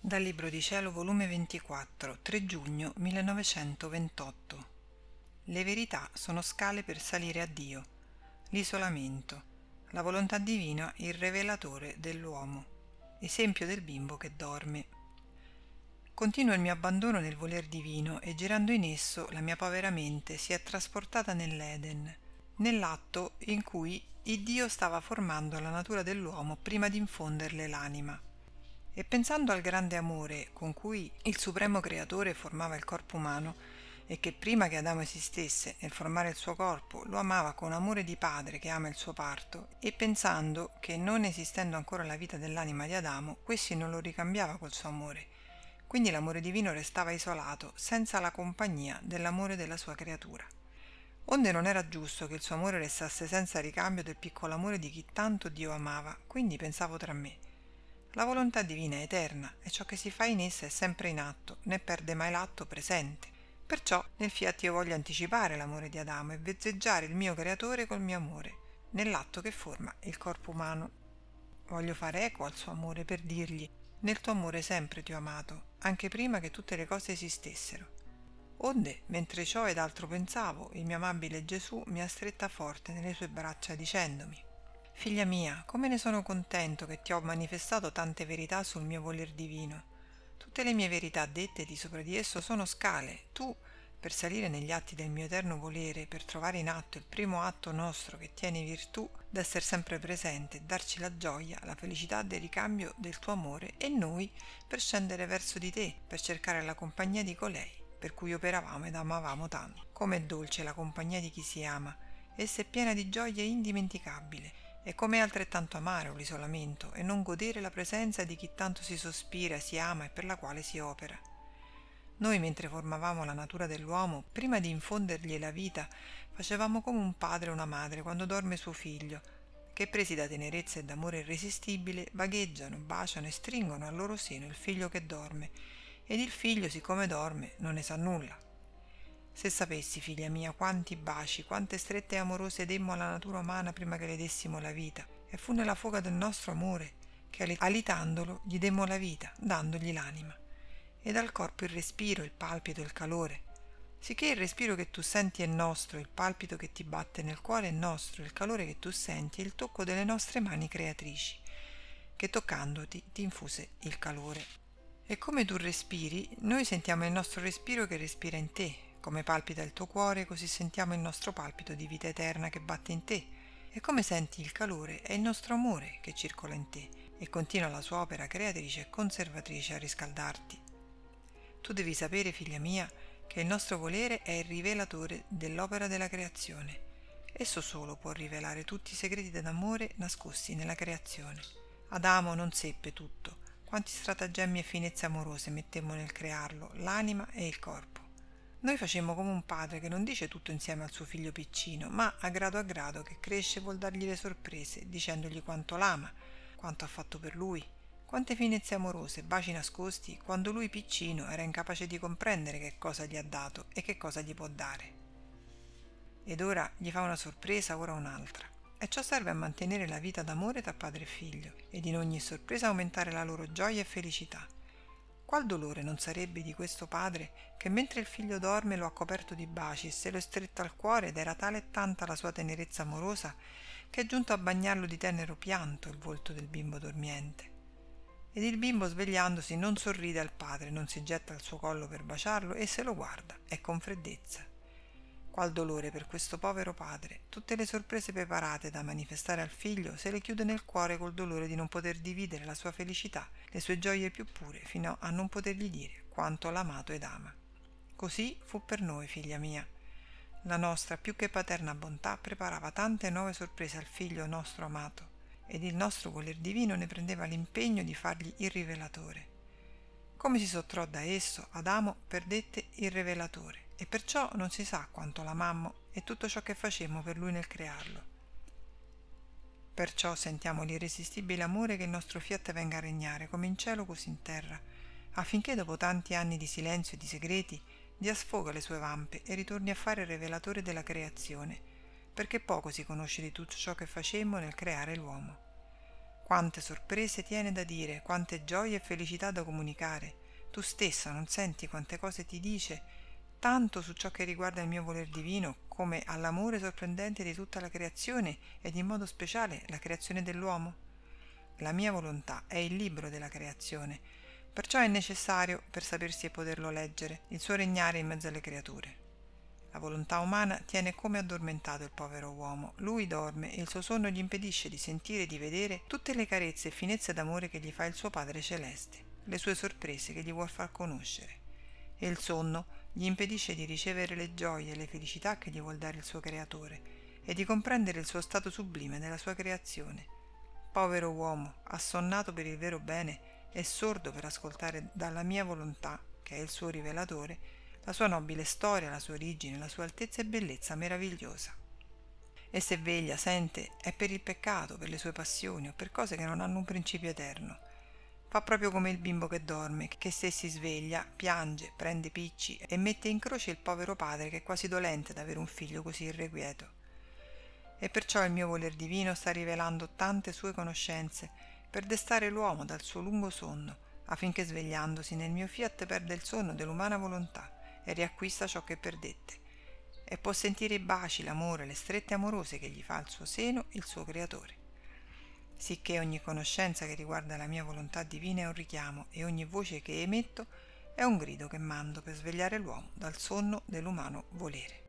Dal Libro di Cielo, volume 24, 3 giugno 1928. Le verità sono scale per salire a Dio. L'isolamento. La volontà divina, il rivelatore dell'uomo. Esempio del bimbo che dorme. Continuo il mio abbandono nel voler divino e girando in esso la mia povera mente si è trasportata nell'Eden, nell'atto in cui il Dio stava formando la natura dell'uomo prima di infonderle l'anima e pensando al grande amore con cui il supremo creatore formava il corpo umano e che prima che Adamo esistesse nel formare il suo corpo lo amava con amore di padre che ama il suo parto e pensando che non esistendo ancora la vita dell'anima di Adamo questi non lo ricambiava col suo amore. Quindi l'amore divino restava isolato senza la compagnia dell'amore della sua creatura. Onde non era giusto che il suo amore restasse senza ricambio del piccolo amore di chi tanto Dio amava quindi pensavo tra me la volontà divina è eterna e ciò che si fa in essa è sempre in atto, né perde mai l'atto presente. Perciò nel fiat io voglio anticipare l'amore di Adamo e vezzeggiare il mio creatore col mio amore, nell'atto che forma il corpo umano. Voglio fare eco al suo amore per dirgli nel tuo amore sempre ti ho amato, anche prima che tutte le cose esistessero. Onde, mentre ciò ed altro pensavo, il mio amabile Gesù mi ha stretta forte nelle sue braccia dicendomi Figlia mia, come ne sono contento che ti ho manifestato tante verità sul mio voler divino. Tutte le mie verità dette di sopra di esso sono scale. Tu, per salire negli atti del mio eterno volere, per trovare in atto il primo atto nostro che tiene virtù d'essere sempre presente, darci la gioia, la felicità del ricambio del tuo amore, e noi per scendere verso di te, per cercare la compagnia di colei, per cui operavamo ed amavamo tanto. Com'è dolce la compagnia di chi si ama, essa è piena di gioia indimenticabile e come è altrettanto amaro l'isolamento e non godere la presenza di chi tanto si sospira, si ama e per la quale si opera. Noi mentre formavamo la natura dell'uomo, prima di infondergli la vita, facevamo come un padre o una madre quando dorme suo figlio, che presi da tenerezza e d'amore irresistibile, vagheggiano, baciano e stringono al loro seno il figlio che dorme, ed il figlio, siccome dorme, non ne sa nulla, se sapessi, figlia mia, quanti baci, quante strette amorose demmo alla natura umana prima che le dessimo la vita, e fu nella foga del nostro amore che alitandolo gli demmo la vita, dandogli l'anima, e dal corpo il respiro, il palpito, il calore, sicché il respiro che tu senti è nostro, il palpito che ti batte nel cuore è nostro, il calore che tu senti è il tocco delle nostre mani creatrici, che toccandoti ti infuse il calore. E come tu respiri, noi sentiamo il nostro respiro che respira in te, come palpita il tuo cuore, così sentiamo il nostro palpito di vita eterna che batte in te. E come senti il calore è il nostro amore che circola in te e continua la sua opera creatrice e conservatrice a riscaldarti. Tu devi sapere, figlia mia, che il nostro volere è il rivelatore dell'opera della creazione. Esso solo può rivelare tutti i segreti d'amore nascosti nella creazione. Adamo non seppe tutto, quanti stratagemmi e finezze amorose mettemmo nel crearlo, l'anima e il corpo. Noi facemmo come un padre che non dice tutto insieme al suo figlio piccino, ma a grado a grado che cresce vuol dargli le sorprese, dicendogli quanto l'ama, quanto ha fatto per lui, quante finezze amorose, baci nascosti, quando lui piccino era incapace di comprendere che cosa gli ha dato e che cosa gli può dare. Ed ora gli fa una sorpresa, ora un'altra. E ciò serve a mantenere la vita d'amore tra padre e figlio, ed in ogni sorpresa aumentare la loro gioia e felicità qual dolore non sarebbe di questo padre che mentre il figlio dorme lo ha coperto di baci e se lo è stretto al cuore ed era tale e tanta la sua tenerezza amorosa che è giunto a bagnarlo di tenero pianto il volto del bimbo dormiente. Ed il bimbo svegliandosi non sorride al padre non si getta al suo collo per baciarlo e se lo guarda e con freddezza qual dolore per questo povero padre tutte le sorprese preparate da manifestare al figlio se le chiude nel cuore col dolore di non poter dividere la sua felicità le sue gioie più pure fino a non potergli dire quanto l'ha amato ed ama. Così fu per noi figlia mia. La nostra più che paterna bontà preparava tante nuove sorprese al figlio nostro amato ed il nostro voler divino ne prendeva l'impegno di fargli il rivelatore. Come si sottrò da esso adamo perdette il rivelatore e perciò non si sa quanto l'amammo e tutto ciò che facemmo per lui nel crearlo. Perciò sentiamo l'irresistibile amore che il nostro fiat venga a regnare come in cielo così in terra, affinché dopo tanti anni di silenzio e di segreti dia sfogo alle sue vampe e ritorni a fare il rivelatore della creazione, perché poco si conosce di tutto ciò che facemmo nel creare l'uomo. quante sorprese tiene da dire, quante gioie e felicità da comunicare. Tu stessa non senti quante cose ti dice, tanto su ciò che riguarda il mio voler divino, come all'amore sorprendente di tutta la creazione ed in modo speciale la creazione dell'uomo? La mia volontà è il libro della creazione, perciò è necessario, per sapersi e poterlo leggere, il suo regnare in mezzo alle creature. La volontà umana tiene come addormentato il povero uomo. Lui dorme e il suo sonno gli impedisce di sentire e di vedere tutte le carezze e finezze d'amore che gli fa il suo Padre Celeste, le sue sorprese che gli vuol far conoscere. E il sonno gli impedisce di ricevere le gioie e le felicità che gli vuol dare il suo Creatore e di comprendere il suo stato sublime nella sua creazione. Povero uomo, assonnato per il vero bene e sordo per ascoltare dalla mia volontà, che è il suo rivelatore, la sua nobile storia, la sua origine, la sua altezza e bellezza meravigliosa. E se veglia, sente, è per il peccato, per le sue passioni o per cose che non hanno un principio eterno. Fa proprio come il bimbo che dorme, che se si sveglia, piange, prende picci e mette in croce il povero padre che è quasi dolente ad avere un figlio così irrequieto. E perciò il mio voler divino sta rivelando tante sue conoscenze per destare l'uomo dal suo lungo sonno, affinché svegliandosi nel mio fiat perda il sonno dell'umana volontà e riacquista ciò che perdette e può sentire i baci, l'amore, le strette amorose che gli fa al suo seno il suo creatore. Sicché ogni conoscenza che riguarda la mia volontà divina è un richiamo e ogni voce che emetto è un grido che mando per svegliare l'uomo dal sonno dell'umano volere.